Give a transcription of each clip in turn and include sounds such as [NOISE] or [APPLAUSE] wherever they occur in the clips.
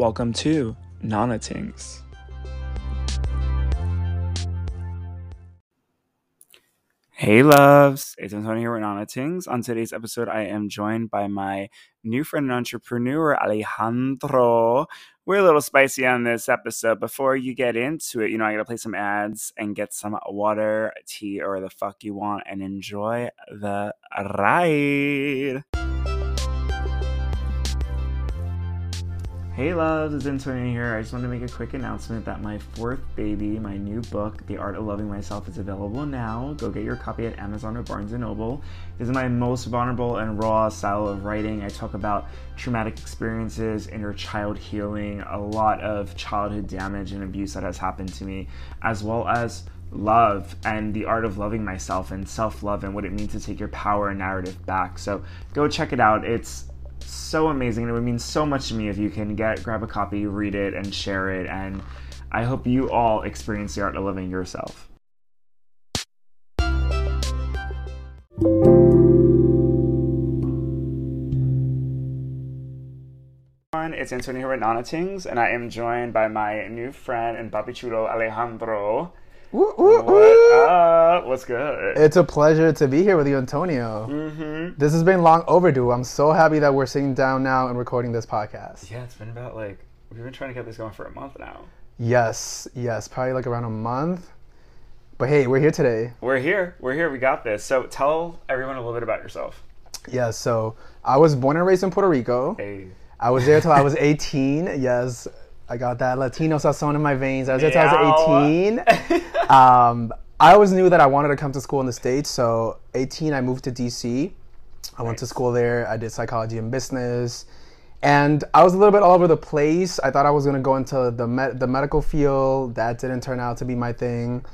Welcome to Nana Tingz. Hey loves, it's Antonio here with Nana Tingz. On today's episode, I am joined by my new friend and entrepreneur, Alejandro. We're a little spicy on this episode. Before you get into it, you know, I gotta play some ads and get some water, tea, or the fuck you want, and enjoy the ride. Hey loves, it's Antonio here. I just want to make a quick announcement that my fourth baby, my new book, The Art of Loving Myself, is available now. Go get your copy at Amazon or Barnes & Noble. This is my most vulnerable and raw style of writing. I talk about traumatic experiences, inner child healing, a lot of childhood damage and abuse that has happened to me, as well as love and the art of loving myself and self-love and what it means to take your power and narrative back. So go check it out. It's so amazing. It would mean so much to me if you can get grab a copy, read it, and share it. And I hope you all experience the art of living yourself. It's Antonio here with Nana Tingz, and I am joined by my new friend and papi chulo Alejandro. Woo, woo, What up? What's good? It's a pleasure to be here with you, Antonio. mm-hmm. This has been long overdue. I'm so happy that we're sitting down now and recording this podcast. Yeah, it's been about like we've been trying to get this going for a month now. Yes, yes, probably like around a month. But hey, we're here today. We're here. We're here. We got this. So tell everyone a little bit about yourself. Yeah, so I was born and raised in Puerto Rico. Hey. I was there till I was 18. Yes, I got that Latino sazon in my veins. I was till I was 18. [LAUGHS] um, I always knew that I wanted to come to school in the States. So 18, I moved to DC. I went to school there. I did psychology and business. And I was a little bit all over the place. I thought I was going to go into the, med- the medical field. That didn't turn out to be my thing.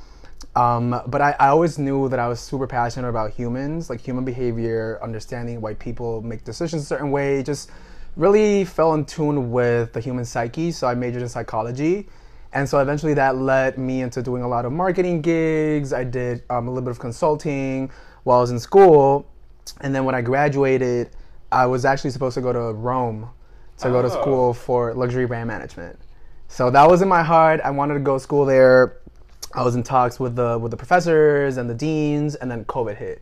Um, but I, I always knew that I was super passionate about humans, like human behavior, understanding why people make decisions a certain way, just really fell in tune with the human psyche. So I majored in psychology. And so eventually that led me into doing a lot of marketing gigs. I did um, a little bit of consulting while I was in school. And then when I graduated, I was actually supposed to go to Rome to go to Oh. school for luxury brand management. So that was in my heart. I wanted to go to school there. I was in talks with the with the professors and the deans, and then COVID hit.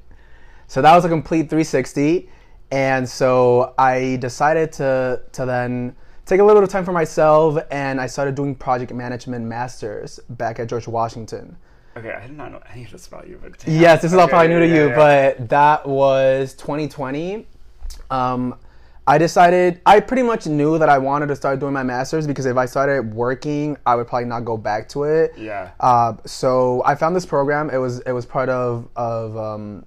So that was a complete 360. And so I decided to to then take a little bit of time for myself, and I started doing project management masters back at George Washington. Okay, I did not know any of this about you, but damn. Yes, this is all probably new to yeah, you, yeah. but that was 2020. Um, I decided I pretty much knew that I wanted to start doing my masters because if I started working, I would probably not go back to it. yeah, Uh, so I found this program. It was it was part of of um,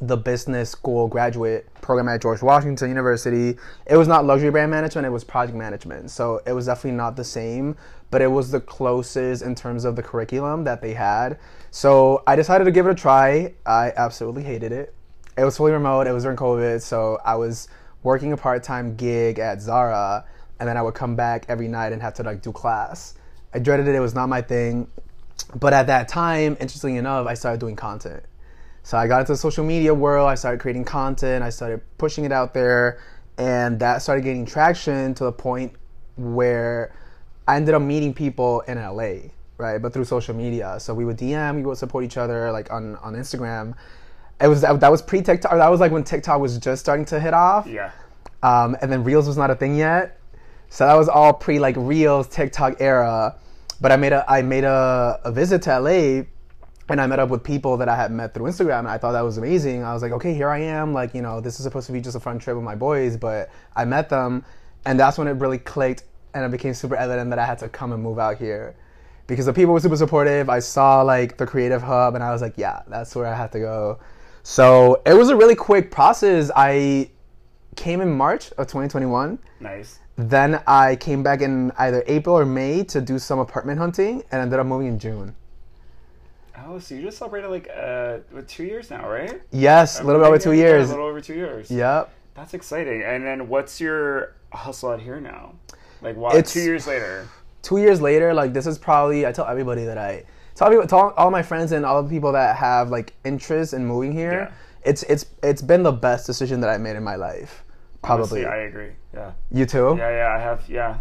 the business school graduate program at George Washington University. It was not luxury brand management. It was project management. So it was definitely not the same, but it was the closest in terms of the curriculum that they had. So I decided to give it a try. I absolutely hated it. It was fully remote. It was during COVID, so I was working a part-time gig at Zara, and then I would come back every night and have to like do class. I dreaded it. It was not my thing. But at that time, interestingly enough, I started doing content. So I got into the social media world. I started creating content. I started pushing it out there, and that started gaining traction to the point where I ended up meeting people in LA, right? But through social media. So we would DM, we would support each other, like on on Instagram. It was that, that was pre TikTok. That was like when TikTok was just starting to hit off yeah. um, and then Reels was not a thing yet. So that was all pre like Reels TikTok era. But I made a I made a, a visit to LA and I met up with people that I had met through Instagram and I thought that was amazing. I was like, okay, here I am. Like, you know, this is supposed to be just a fun trip with my boys, but I met them and that's when it really clicked and it became super evident that I had to come and move out here. Because the people were super supportive. I saw like the creative hub and I was like, yeah, that's where I have to go. So it was a really quick process. I came in March of 2021. Nice. Then I came back in either April or May to do some apartment hunting and ended up moving in June. Oh, so you just celebrated like uh, with two years now, right? Yes, a little bit over two Yeah, years. A little over two years. Yep. That's exciting. And then what's your hustle out here now? Like, what? It's- Two years later. Two years later, like this is probably I tell everybody that I tell people, tell all my friends and all the people that have like interest in moving here. Yeah. It's it's it's been the best decision that I made in my life. Probably. Honestly, I agree. Yeah. you too? Yeah, yeah. I have. Yeah.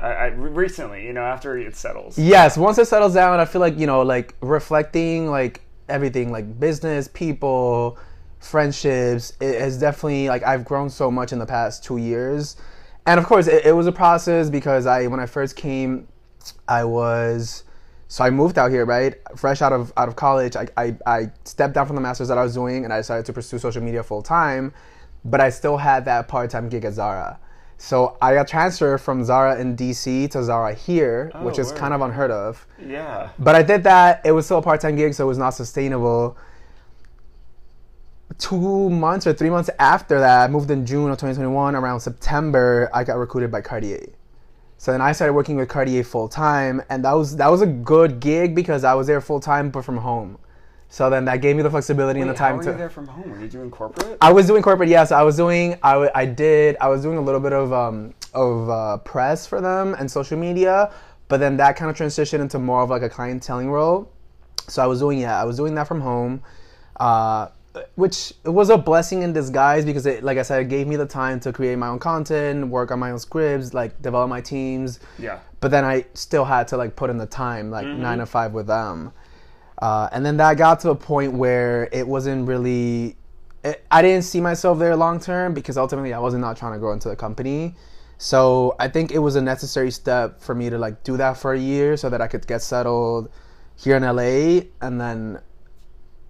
I, I, recently, you know, after it settles. Yes, once it settles down, I feel like you know, like reflecting, like everything, like business, people, friendships. It has definitely like I've grown so much in the past two years, and of course, it, it was a process because I when I first came, I was. So I moved out here, right? Fresh out of out of college, I, I, I stepped down from the masters that I was doing, and I decided to pursue social media full time. But I still had that part time gig at Zara. So I got transferred from Zara in DC to Zara here, Oh, which is word. kind of unheard of. Yeah. But I did that. It was still a part time gig, so it was not sustainable. Two months or three months after that, I moved in June of 2021. Around September, I got recruited by Cartier. So then I started working with Cartier full time, and that was that was a good gig because I was there full time but from home. So then that gave me the flexibility and the time how were to. you there from home? Were you doing corporate? I was doing corporate, yes. I was doing, I, w- I did, I was doing a little bit of um, of uh, press for them and social media, but then that kind of transitioned into more of like a clienteling role. So I was doing, yeah, I was doing that from home, uh, which was a blessing in disguise because it, like I said, it gave me the time to create my own content, work on my own scripts, like develop my teams. yeah. But then I still had to like put in the time, like Mm-hmm. nine to five with them. Uh, and then that got to a point where it wasn't really. It, I didn't see myself there long term because ultimately I wasn't not trying to grow into the company. So I think it was a necessary step for me to like do that for a year so that I could get settled here in LA, and then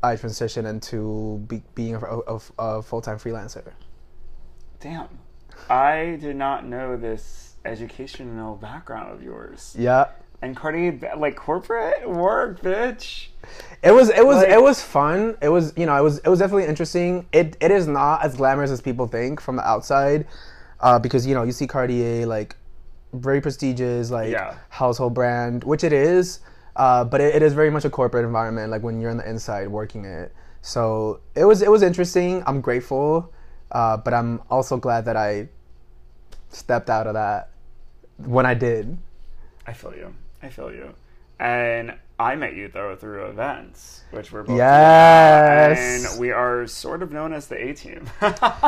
I transitioned into be, being a, a, a full time freelancer. Damn. I did not know this educational background of yours. Yeah. And Cardi, like corporate work, bitch. It was it was Like- it was fun. It was you know it was it was definitely interesting. It it is not as glamorous as people think from the outside, uh, because you know you see Cartier like very prestigious like Yeah. household brand, which it is, uh, but it, it is very much a corporate environment. Like when you're on the inside working it. So it was it was interesting. I'm grateful, uh, but I'm also glad that I stepped out of that when I did. I feel you. I feel you. And I met you though through events, which we're both. Yes. And we are sort of known as the A team.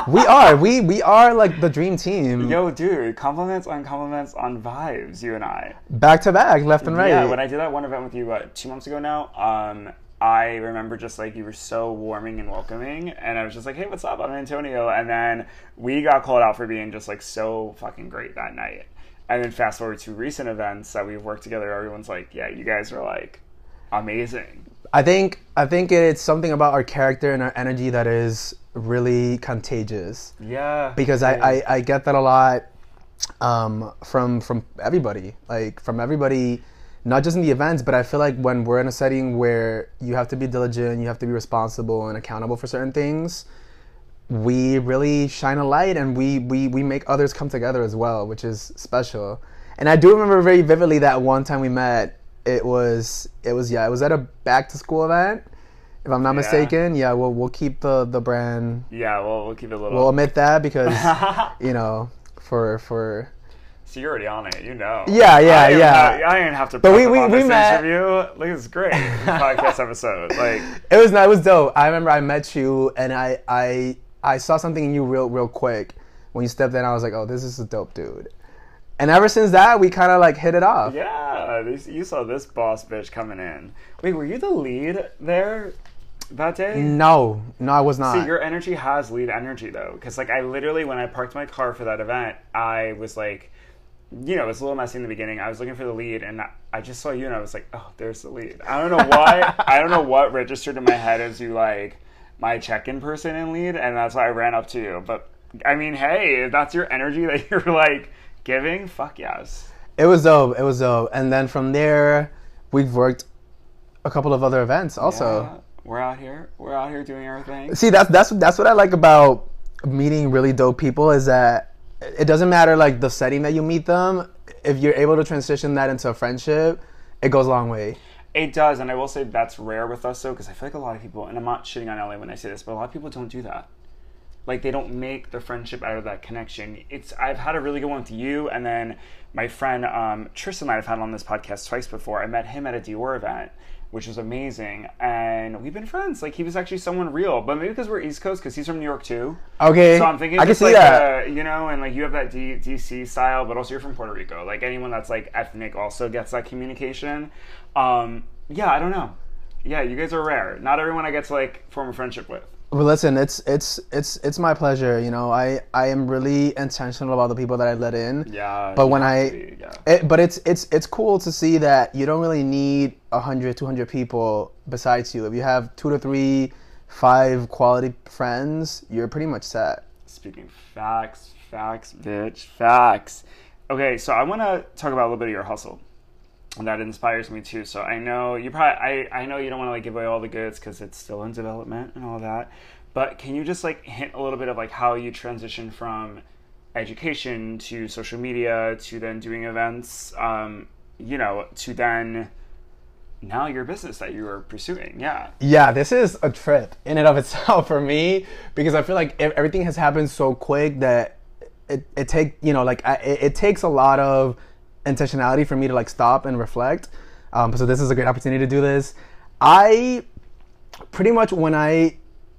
We are we [LAUGHS] we are like the dream team. Yo, dude, compliments on compliments on vibes, you and I. back to back, left and right. Yeah, when I did that one event with you, what, two months ago now, um, I remember just like you were so warming and welcoming, and I was just like, hey, what's up? I'm Antonio. And then we got called out for being just like so fucking great that night. And then fast forward to recent events that we've worked together, everyone's like, yeah, you guys are like amazing. I think I think it's something about our character and our energy that is really contagious. Yeah. Because I, I, I get that a lot um, from from everybody, like from everybody, not just in the events, but I feel like when we're in a setting where you have to be diligent, you have to be responsible and accountable for certain things, we really shine a light and we, we, we make others come together as well, which is special. And I do remember very vividly that one time we met. It was it was yeah it was at a back to school event, if I'm not Yeah. mistaken. Yeah, we'll we'll keep the the brand. yeah, well, we'll keep it a little. We'll omit that because [LAUGHS] you know for for so you're already on it, you know. Yeah, yeah, I yeah. I didn't have to. But we- we- we this met- interview. Like, is great podcast [LAUGHS] episode. Like, it was it was dope. I remember I met you and I I I saw something in you real real quick when you stepped in. I was like, oh, this is a dope dude. And ever since that, we kind of like hit it off. Yeah, this, you saw this boss bitch coming in. Wait, were you the lead there that day? No, no, I was not. See, your energy has lead energy though, because like I literally, when I parked my car for that event, I was like, you know, it was a little messy in the beginning. I was looking for the lead, and I- I just saw you, and I was like, oh, there's the lead. I don't know why. [LAUGHS] I don't know what registered in my head as you like my check-in person and lead, and that's why I ran up to you. But I mean, hey, if that's your energy that [LAUGHS] you're like giving, fuck yes. It was dope. It was dope. And then from there, we've worked a couple of other events also. Yeah, we're out here. We're out here doing our thing. See, that's that's that's what I like about meeting really dope people is that it doesn't matter like the setting that you meet them. If you're able to transition that into a friendship, it goes a long way. It does, and I will say that's rare with us though, because I feel like a lot of people, and I'm not shitting on LA when I say this, but a lot of people don't do that. Like they don't make the friendship out of that connection. It's I've had a really good one with you, and then my friend um, Tristan, I've had on this podcast twice before. I met him at a Dior event, which was amazing. And we've been friends. Like he was actually someone real, but maybe because we're East Coast, because he's from New York too. Okay, So I'm thinking, I can see like, that. uh, you know, and like you have that D- DC style, but also you're from Puerto Rico. Like anyone that's like ethnic also gets that communication. Um, yeah, I don't know. Yeah, you guys are rare. Not everyone I get to like form a friendship with. Well, listen, it's it's it's it's my pleasure. You know, I I am really intentional about the people that I let in. Yeah. But when I, be, yeah. it, but it's it's it's cool to see that you don't really need 100, 200 people besides you. If you have two to three, five quality friends, you're pretty much set. Speaking facts, facts, bitch, facts. Okay, so I want to talk about a little bit of your hustle. And that inspires me too. So I know you probably, I, I know you don't want to like give away all the goods because it's still in development and all that. But can you just like hint a little bit of like how you transition from education to social media to then doing events, um, you know, to then now your business that you are pursuing? Yeah. Yeah, this is a trip in and of [LAUGHS] itself for me because I feel like everything has happened so quick that it, it take you know like I, it, it takes a lot of intentionality for me to like stop and reflect. Um, so this is a great opportunity to do this. I pretty much when I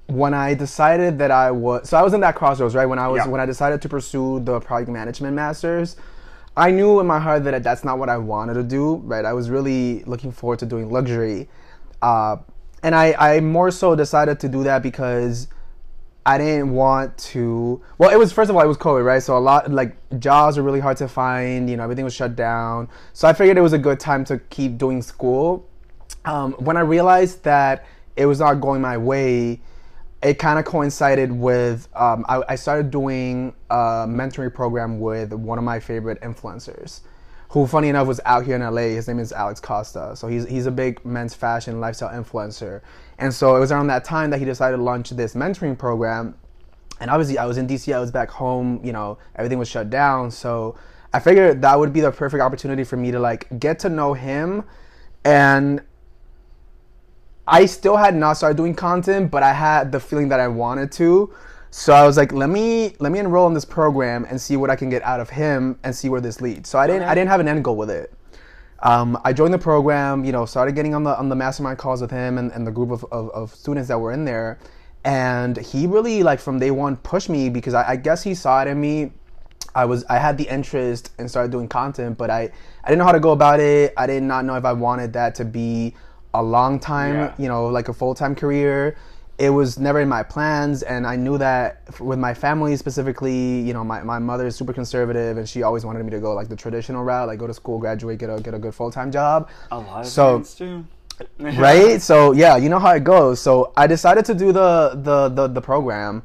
when I decided that I was so I was in that crossroads right when I was Yeah. when I decided to pursue the project management masters. I knew in my heart that that's not what I wanted to do. Right, I was really looking forward to doing luxury, uh, and I I more so decided to do that because I didn't want to. Well, it was first of all, it was COVID, right? So a lot like jobs were really hard to find. You know, everything was shut down. So I figured it was a good time to keep doing school. Um, when I realized that it was not going my way, it kind of coincided with um, I, I started doing a mentoring program with one of my favorite influencers who funny enough was out here in LA. His name is Alex Costa. So he's he's a big men's fashion lifestyle influencer. And so it was around that time that he decided to launch this mentoring program. And obviously I was in DC, I was back home, you know, everything was shut down. So I figured that would be the perfect opportunity for me to like get to know him and I still had not started doing content, but I had the feeling that I wanted to. So I was like, let me let me enroll in this program and see what I can get out of him and see where this leads. So I didn't I didn't have an end goal with it. Um, I joined the program, you know, started getting on the on the mastermind calls with him and, and the group of, of, of students that were in there. And he really like from day one pushed me because I, I guess he saw it in me. I was I had the interest and started doing content, but I I didn't know how to go about it. I did not know if I wanted that to be a long time, Yeah. you know, like a full time career. It was never in my plans, and I knew that with my family specifically, you know, my, my mother is super conservative, and she always wanted me to go like the traditional route, like go to school, graduate, get a get a good full time job. A lot of So- do. [LAUGHS] right? So yeah, you know how it goes. So I decided to do the the the, the program,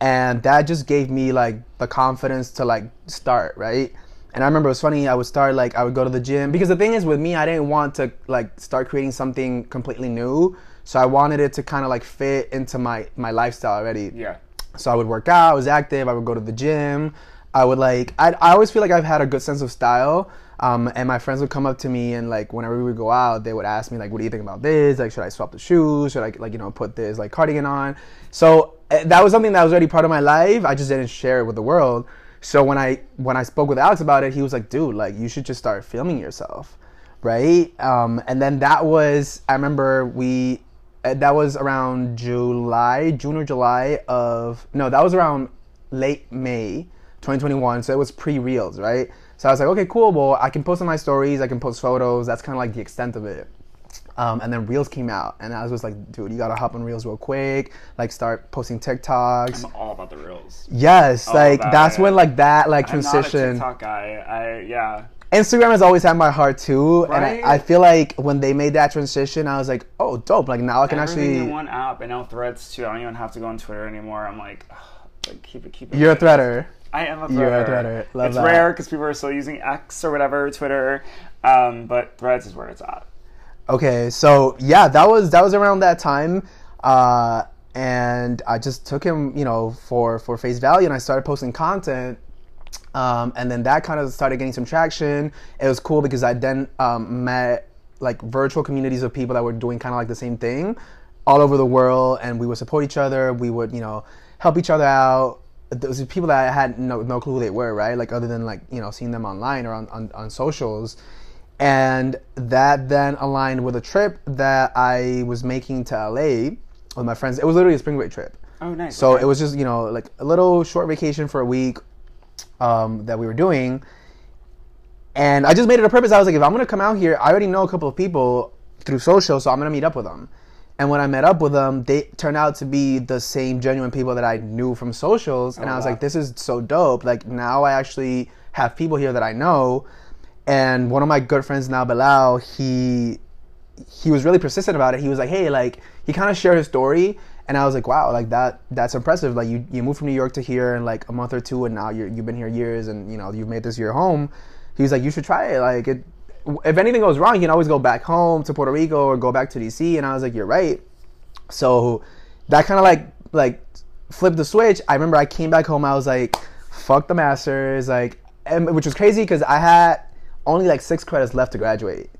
and that just gave me like the confidence to like start right. And I remember it was funny. I would start like I would go to the gym because the thing is with me, I didn't want to like start creating something completely new. So I wanted it to kind of like fit into my my lifestyle already. Yeah. So I would work out, I was active, I would go to the gym. I would like, I, I always feel like I've had a good sense of style. Um, and my friends would come up to me and like whenever we would go out, they would ask me like, what do you think about this? Like, should I swap the shoes? Should I like, you know, put this like cardigan on? So eh, that was something that was already part of my life. I just didn't share it with the world. So when I, when I spoke with Alex about it, he was like, dude, like you should just start filming yourself. Right. Um, and then that was, I remember we, that was around July, June or July of no, that was around late May 2021. So it was pre reels, right? So I was like, okay, cool. Well, I can post on my stories, I can post photos. That's kind of like the extent of it. Um, and then reels came out, and I was just like, dude, you gotta hop on reels real quick. Like, start posting TikToks. I'm all about the reels. Yes, like about that's when like that like I'm not a transition. TikTok guy. I yeah. Instagram has always had my heart too, Right? and I, I feel like when they made that transition, I was like, oh, dope. Like now I can Everything actually. in one app, and now Threads too. I don't even have to go on Twitter anymore. I'm like, like keep it, keep it. You're a threader. I am a threader. You're a threader. Love it's that. rare because people are still using X or whatever, Twitter. Um, but Threads is where it's at. Okay, so yeah, that was that was around that time, uh, and I just took him, you know, for for face value, and I started posting content, um, and then that kind of started getting some traction. It was cool because I then um, met like virtual communities of people that were doing kind of like the same thing all over the world, and we would support each other. We would, you know, help each other out. Those people that I had no, no clue who they were, right? Like other than like you know seeing them online or on, on, on socials and that then aligned with a trip that I was making to LA with my friends. It was literally a spring break trip. Oh, nice. So okay. it was just you know like a little short vacation for a week um, that we were doing, and I just made it a purpose. I was like, if I'm gonna come out here, I already know a couple of people through social, so I'm gonna meet up with them. And when I met up with them, they turned out to be the same genuine people that I knew from socials, and Oh, I was wow. like, this is so dope. Like now I actually have people here that I know, and one of my good friends now, Bilal, he he was really persistent about it. He was like, "Hey, like," he kind of shared his story, and I was like, "Wow, like that that's impressive. Like you you moved from New York to here in like a month or two, and now you're you've been here years, and you know you've made this your home." He was like, "You should try it. Like it, if anything goes wrong, you can always go back home to Puerto Rico or go back to DC." And I was like, "You're right." So that kind of like like flipped the switch. I remember I came back home. I was like, "Fuck the masters!" Like, and, which was crazy because I had only like six credits left to graduate.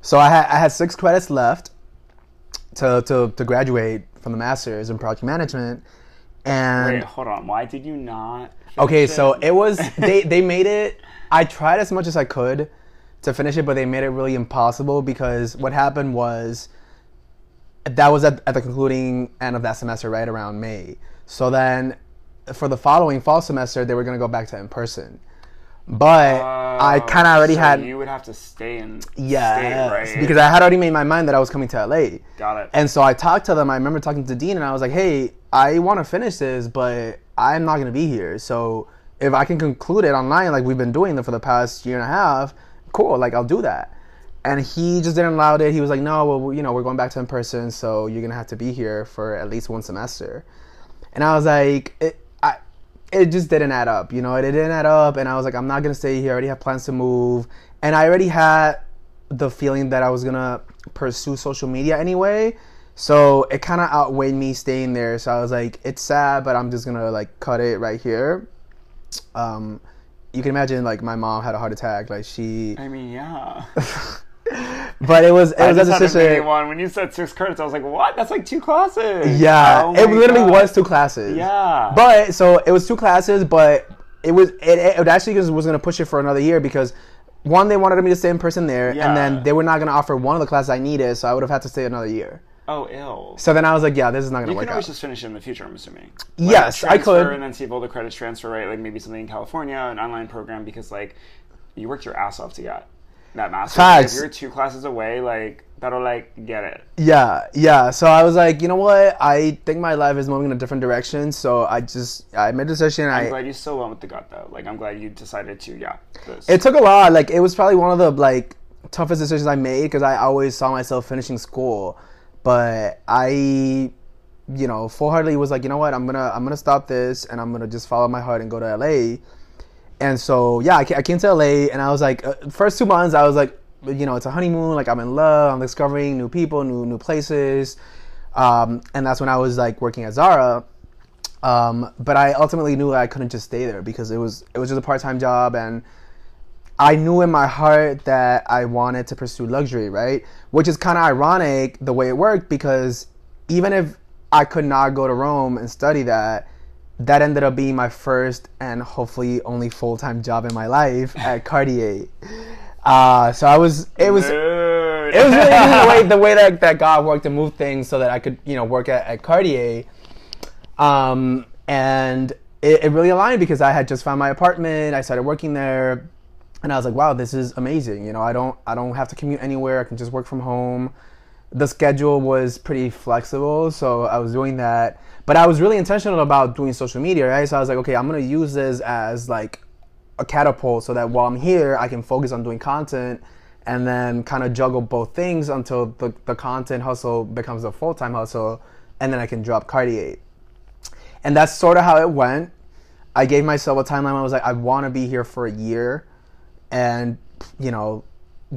So I had I had six credits left to to, to graduate from the masters in project management, and Wait, hold on. Why did you not? okay, finish so it was [LAUGHS] they they made it. I tried as much as I could to finish it, but they made it really impossible because what happened was that was at, at the concluding end of that semester, right around May. So then, for the following fall semester, they were gonna go back to in person. But I oh, kind of already Oh, so had You would have to stay in. Yeah, right? because I had already made my mind that I was coming to LA. Got it. And so I talked to them. I remember talking to Dean, and I was like, "Hey, I want to finish this, but I'm not going to be here. So if I can conclude it online, like we've been doing it for the past year and a half, cool. Like I'll do that." And he just didn't allow it. He was like, "No, well, you know, we're going back to in person, so you're gonna have to be here for at least one semester." And I was like, it, just didn't add up, you know, it didn't add up. And I was like, I'm not gonna stay here. I already have plans to move, and I already had the feeling that I was gonna pursue social media anyway. So it kind of outweighed me staying there. So I was like, it's sad, but I'm just gonna like cut it right here. Um, you can imagine like my mom had a heart attack. Like she, I mean, yeah. [LAUGHS] [LAUGHS] but it was it I was a just had a mini one. When you said six credits, I was like, what? That's like two classes. Yeah, Oh it literally God. was two classes. Yeah. But so it was two classes, but it was it, it actually was gonna push it for another year because one they wanted me to stay in person there, Yeah. and then they were not gonna offer one of the classes I needed, so I would have had to stay another year. oh, ill. So then I was like, yeah, this is not gonna work. You can always out. just finish it in the future, I'm assuming. Yes, I could. And then see if all the credits transfer, right? Like maybe something in California, an online program, because like you worked your ass off to get that master's. Facts. If you're two classes away, like that'll like get it. Yeah, yeah. So I was like, you know what? I think my life is moving in a different direction. So I just I made a decision. I'm I glad you still went with the gut though. Like I'm glad you decided to, yeah. This. it took a lot. Like it was probably one of the like toughest decisions I made because I always saw myself finishing school, but I, you know, full heartedly was like, you know what, I'm gonna I'm gonna stop this and I'm gonna just follow my heart and go to LA. And so yeah, I came to LA and I was like, uh, first two months I was like, you know, it's a honeymoon. Like I'm in love. I'm discovering new people, new new places. Um, and that's when I was like working at Zara. Um, but I ultimately knew I couldn't just stay there because it was it was just a part time job and I knew in my heart that I wanted to pursue luxury, right? Which is kind of ironic the way it worked because even if I could not go to Rome and study that, that ended up being my first and hopefully only full time job in my life at [LAUGHS] Cartier. Uh, so I was, it was, it was really the way [LAUGHS] the way that, that God worked and moved things so that I could you know work at, at Cartier, um, and it, it really aligned because I had just found my apartment. I started working there, and I was like, wow, this is amazing. You know, I don't I don't have to commute anywhere. I can just work from home. The schedule was pretty flexible, so I was doing that. But I was really intentional about doing social media, right? So I was like, okay, I'm gonna use this as like a catapult so that while I'm here, I can focus on doing content and then kind of juggle both things until the, the content hustle becomes a full time hustle and then I can drop Cartier. And that's sort of how it went. I gave myself a timeline. I was like, I want to be here for a year. And, you know,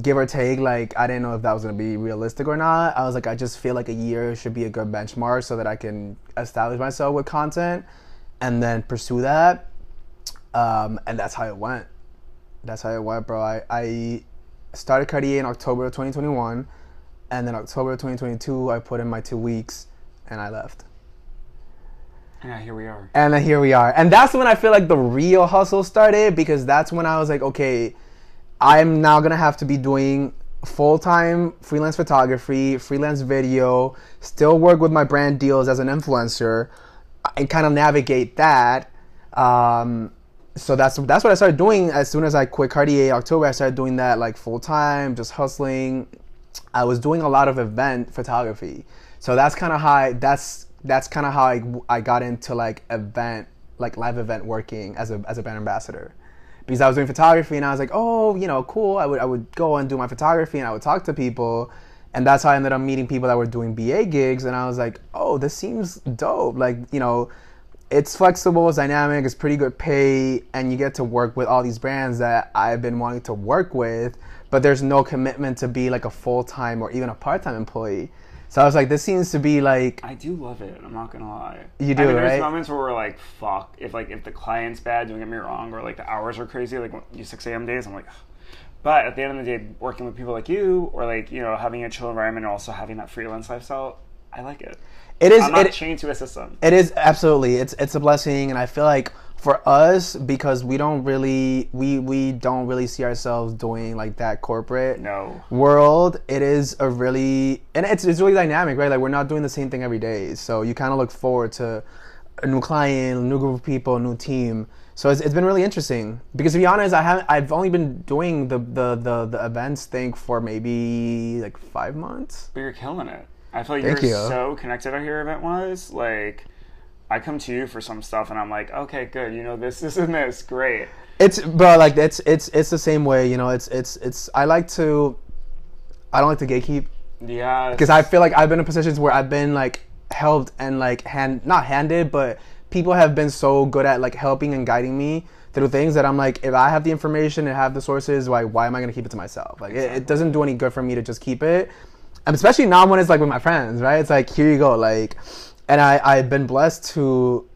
give or take, like, I didn't know if that was going to be realistic or not. I was like, I just feel like a year should be a good benchmark so that I can establish myself with content and then pursue that um, and that's how it went. That's how it went, bro. I, I started Cartier in October of 2021, and then October of 2022, I put in my two weeks, and I left. Yeah, here we are. And then here we are. And that's when I feel like the real hustle started because that's when I was like, okay, I'm now gonna have to be doing full time freelance photography, freelance video, still work with my brand deals as an influencer, and kind of navigate that. Um, so that's that's what I started doing as soon as I quit Cartier October. I started doing that like full time, just hustling. I was doing a lot of event photography, so that's kind of how I, that's that's kind of how I, I got into like event like live event working as a as a brand ambassador because I was doing photography and I was like, oh, you know, cool. I would I would go and do my photography and I would talk to people, and that's how I ended up meeting people that were doing BA gigs. And I was like, oh, this seems dope. Like, you know, it's flexible, it's dynamic, it's pretty good pay, and you get to work with all these brands that I've been wanting to work with. But there's no commitment to be like a full time or even a part time employee. So I was like, this seems to be like I do love it. I'm not gonna lie. You do, I mean, there's right? moments where we're like, "Fuck!" If like if the client's bad, don't get me wrong, or like the hours are crazy, like you 6 a.m. days, I'm like. "Ugh." [SIGHS] But at the end of the day, working with people like you, or like you know, having a chill environment, and also having that freelance lifestyle, I like it. it is I'm not it, chained to a system. It is absolutely. It's it's a blessing, and I feel like for us because we don't really we we don't really see ourselves doing like that corporate No. world. It is a really and it's it's really dynamic, right? Like we're not doing the same thing every day, so you kind of look forward to a new client, a new group of people, a new team. So it's, it's been really interesting because to be honest, I haven't. I've only been doing the the the, the events thing for maybe like five months. But you're killing it. I feel like Thank you're you. so connected out here event wise. Like, I come to you for some stuff, and I'm like, okay, good. You know this, [LAUGHS] this, and this. Great. It's bro, like it's it's it's the same way. You know, it's it's it's. I like to. I don't like to gatekeep Yeah. because I feel like I've been in positions where I've been like helped and like hand not handed, but people have been so good at like helping and guiding me through things that I'm like, if I have the information and have the sources, why why am I gonna keep it to myself? Like it, it doesn't do any good for me to just keep it, and especially now when it's like with my friends, right? It's like here you go, like, and I I've been blessed to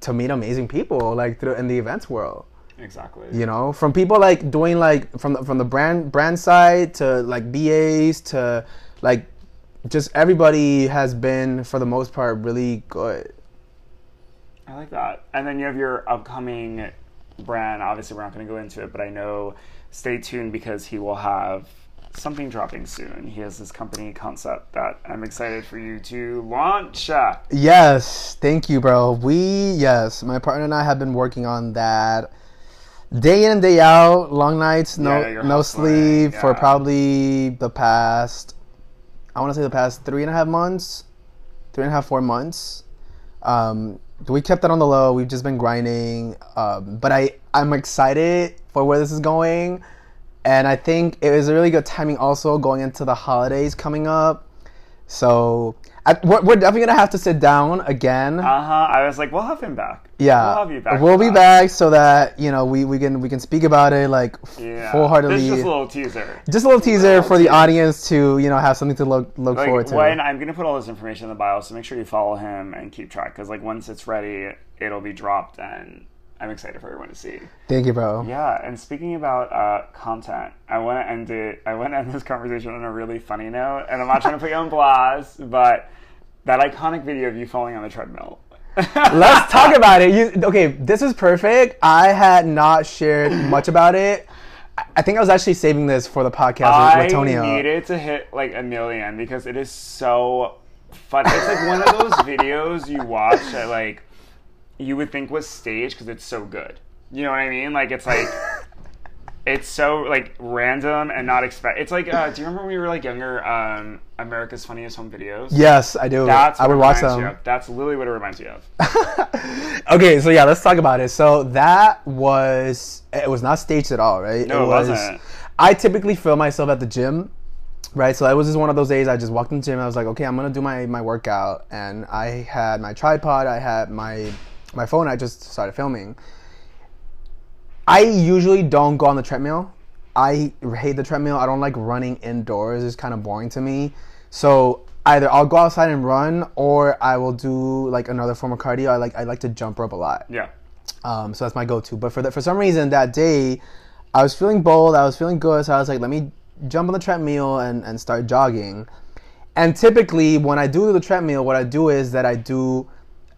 to meet amazing people like through in the events world exactly. you know from people like doing like from the, from the brand brand side to like BAs to like just everybody has been for the most part really good I like that. And then you have your upcoming brand. Obviously, we're not going to go into it, but I know stay tuned because he will have something dropping soon. He has this company concept that I'm excited for you to launch. Uh, yes thank you bro we yes my partner and I have been working on that day in and day out long nights no Yeah, no sleep for probably the past I want to say the past three and a half months three and a half four months um we kept that on the low. We've just been grinding, um, but I I'm excited for where this is going, and I think it was a really good timing also going into the holidays coming up. So I, we're, we're definitely gonna have to sit down again. Uh huh. I was like, we'll have him back. yeah, We'll have you back. We'll be that. back so that you know we, we can we can speak about it like Yeah. full heartedly. This is just a little teaser. Just a little teaser little for the audience to you know have something to look look Like, forward to. when I'm gonna put all this information in the bio, so make sure you follow him and keep track. Because like once it's ready, it'll be dropped, and I'm excited for everyone to see. Thank you, bro. Yeah, and speaking about uh, content, I want to end it. I want to end this conversation on a really funny note, and I'm not trying to put you on [LAUGHS] blast, but that iconic video of you falling on the treadmill. [LAUGHS] Let's talk about it. You, okay, this is perfect. I had not shared much about it. I- I think I was actually saving this for the podcast I with, with Tonio. needed to hit like a million because it is so fun. It's like one of those [LAUGHS] videos you watch that like you would think was staged because it's so good. You know what I mean? Like it's like [LAUGHS] it's so like random and not expect. It's like uh, do you remember when we were like younger? Um, America's Funniest Home Videos. Yes, I do. That's I would watch them. That's literally what it reminds you of. [LAUGHS] okay, so yeah, let's talk about it. So that was it was not staged at all, right? No, it was. wasn't. I typically film myself at the gym, right? So it was just one of those days I just walked into the gym. I was like, okay, I'm gonna do my my workout, and I had my tripod, I had my my phone. I just started filming. I usually don't go on the treadmill. I hate the treadmill. I don't like running indoors. It's kind of boring to me. So either I'll go outside and run, or I will do like another form of cardio. I like I like to jump rope a lot. Yeah. Um, so that's my go-to. But for the, for some reason that day, I was feeling bold. I was feeling good. So I was like, let me jump on the treadmill and, and start jogging. And typically, when I do the treadmill, what I do is that I do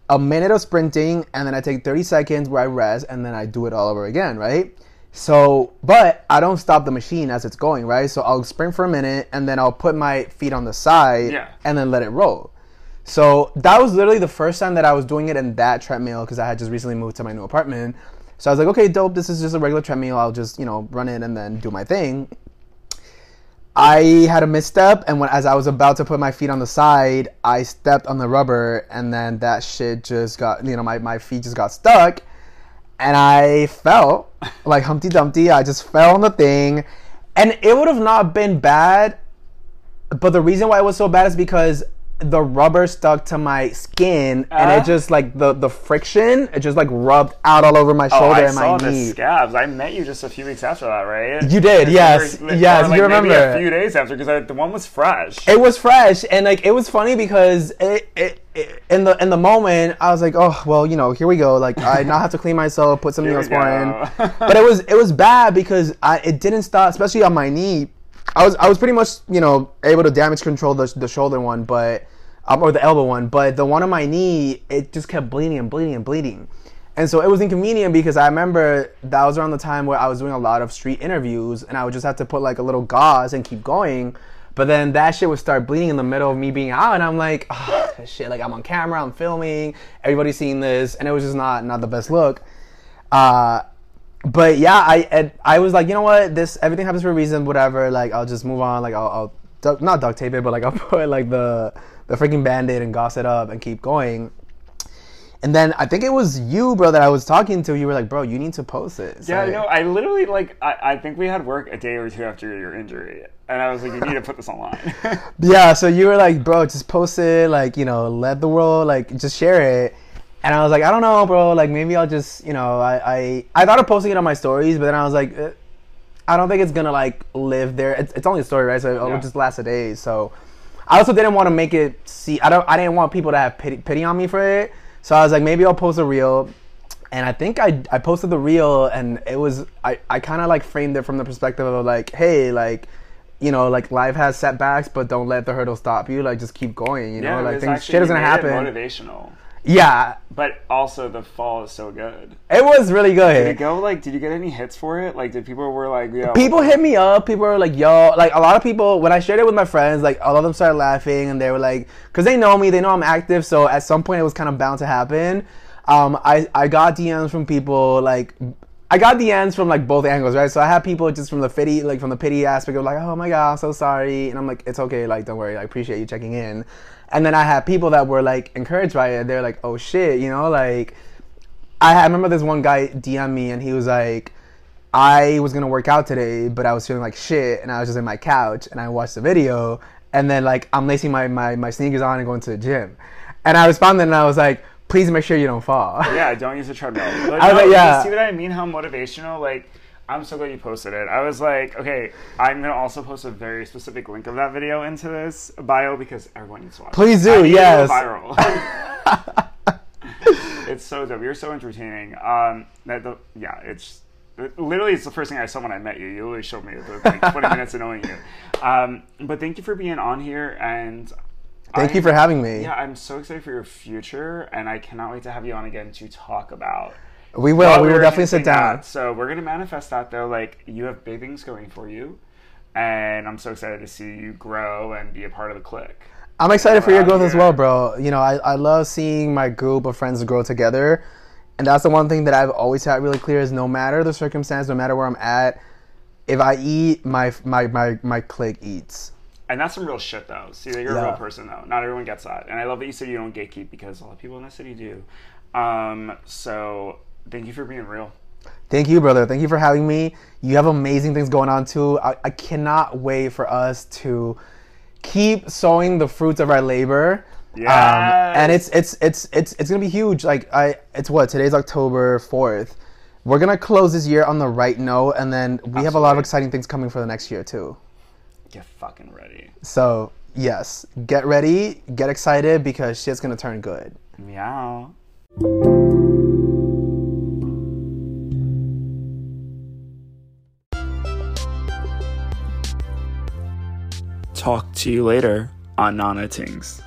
a minute of sprinting and then I take 30 seconds where I rest and then I do it all over again, right? So, but I don't stop the machine as it's going, right? So I'll sprint for a minute and then I'll put my feet on the side Yeah. and then let it roll. So that was literally the first time that I was doing it in that treadmill because I had just recently moved to my new apartment. So I was like, okay, dope. This is just a regular treadmill. I'll just you know run it and then do my thing. I had a misstep, and when as I was about to put my feet on the side, I stepped on the rubber, and then that shit just got you know my, my feet just got stuck, and I fell like Humpty Dumpty. I just fell on the thing, and it would have not been bad, but the reason why it was so bad is because the rubber stuck to my skin, and Uh? it just like the the friction, it just like rubbed out all over my shoulder Oh, shoulder I and saw my the knee. scabs. I met you just a few weeks after that, right? You did, yes. Yes, like, you maybe remember. a few days after because the one was fresh. it was fresh and like it was funny because it, it, it in the in the moment I was like oh well you know here we go like I now have to clean myself put some Here we Neosporin [LAUGHS] but it was it was bad because I it didn't stop especially on my knee I was I was pretty much you know able to damage control the, the shoulder one but um, or the elbow one but the one on my knee it just kept bleeding and bleeding and bleeding and so it was inconvenient because I remember that was around the time where I was doing a lot of street interviews and I would just have to put like a little gauze and keep going. But then that shit would start bleeding in the middle of me being out and I'm like, oh, shit, like I'm on camera, I'm filming, everybody's seeing this, and it was just not not the best look. Uh but yeah, I I, was like, you know what, this everything happens for a reason, whatever. Like I'll just move on. Like I'll, I'll not duct tape it, but like [LAUGHS] I'll put like the the freaking band-aid and goss it up and keep going. And then I think it was you, bro, that I was talking to. You were like, bro, you need to post it. Yeah, no, I literally like I, I think we had work a day or two after your injury, and I was like, you need to put this online. [LAUGHS] Yeah, so you were like, bro, just post it, like, you know, let the world, like, just share it. And I was like, I don't know, bro, like, maybe I'll just, you know, I, I, I thought of posting it on my stories, but then I was like, eh, I don't think it's gonna, like, live there. It's, it's only a story, right? So it'll Yeah. just last a day. So I also didn't want to make it see, I don't, I didn't want people to have pity, pity on me for it. So I was like, maybe I'll post a reel. And I think I, I posted the reel and it was, I, I kind of like framed it from the perspective of like, hey, like, you know, like life has setbacks, but don't let the hurdle stop you. Like, just keep going. You know, yeah, like things, shit is gonna happen. Motivational, Yeah, but also the fall is so good. it was really good. Did it go like? Did you get any hits for it? Like, did people were like, yo, People hit me up. People were like, "Yo!" Like a lot of people when I shared it with my friends, like all of them started laughing, and they were like, "Cause they know me, they know I'm active, so at some point it was kind of bound to happen." Um, I I got DMs from people like. I got DMs from like both angles, right? So I had people just from the pity, like from the pity aspect of like, oh my god, I'm so sorry, and I'm like, it's okay, like don't worry, I appreciate you checking in. And then I had people that were like encouraged by it. They're like, oh shit, you know, like I, I remember this one guy DM me and he was like, I was gonna work out today, but I was feeling like shit, and I was just in my couch, and I watched the video, and then like I'm lacing my my, my sneakers on and going to the gym, and I responded and I was like, please make sure you don't fall. [LAUGHS] Yeah, don't use a treadmill. [LAUGHS] But I was no, like, you yeah. See what I mean? How motivational? Like, I'm so glad you posted it. I was like, okay, I'm gonna also post a very specific link of that video into this bio because everyone needs to watch. Please do, I need to go yes. viral. [LAUGHS] it's so dope. You're so entertaining. Um, that the, yeah, it's literally it's the first thing I saw when I met you. You literally showed me the like 20 minutes of knowing you. Um, but thank you for being on here and. Thank I- you for having me. yeah, I'm so excited for your future, and I cannot wait to have you on again to talk about. We will. we will definitely sit down. at. So we're gonna manifest that though. Like you have big things going for you, and I'm so excited to see you grow and be a part of the clique. I'm excited for your growth as well, bro. You know, I, I love seeing my group of friends grow together. And that's the one thing that I've always had really clear is no matter the circumstance, no matter where I'm at, if I eat, my my my, my clique eats. And that's some real shit though. See, you're a Yeah. real person though. Not everyone gets that, and I love that you said you don't gatekeep because a lot of people in the city do. Um, so thank you for being real. Thank you, brother. Thank you for having me. You have amazing things going on too. I, I cannot wait for us to keep sowing the fruits of our labor. Um, and it's it's it's it's it's gonna be huge. Like I, it's what today's October fourth. We're gonna close this year on the right note, and then we have a lot of exciting things coming for the next year too. Get fucking ready. So yes, get ready, get excited because shit's gonna turn good. Meow. Talk to you later on Nana Tingz.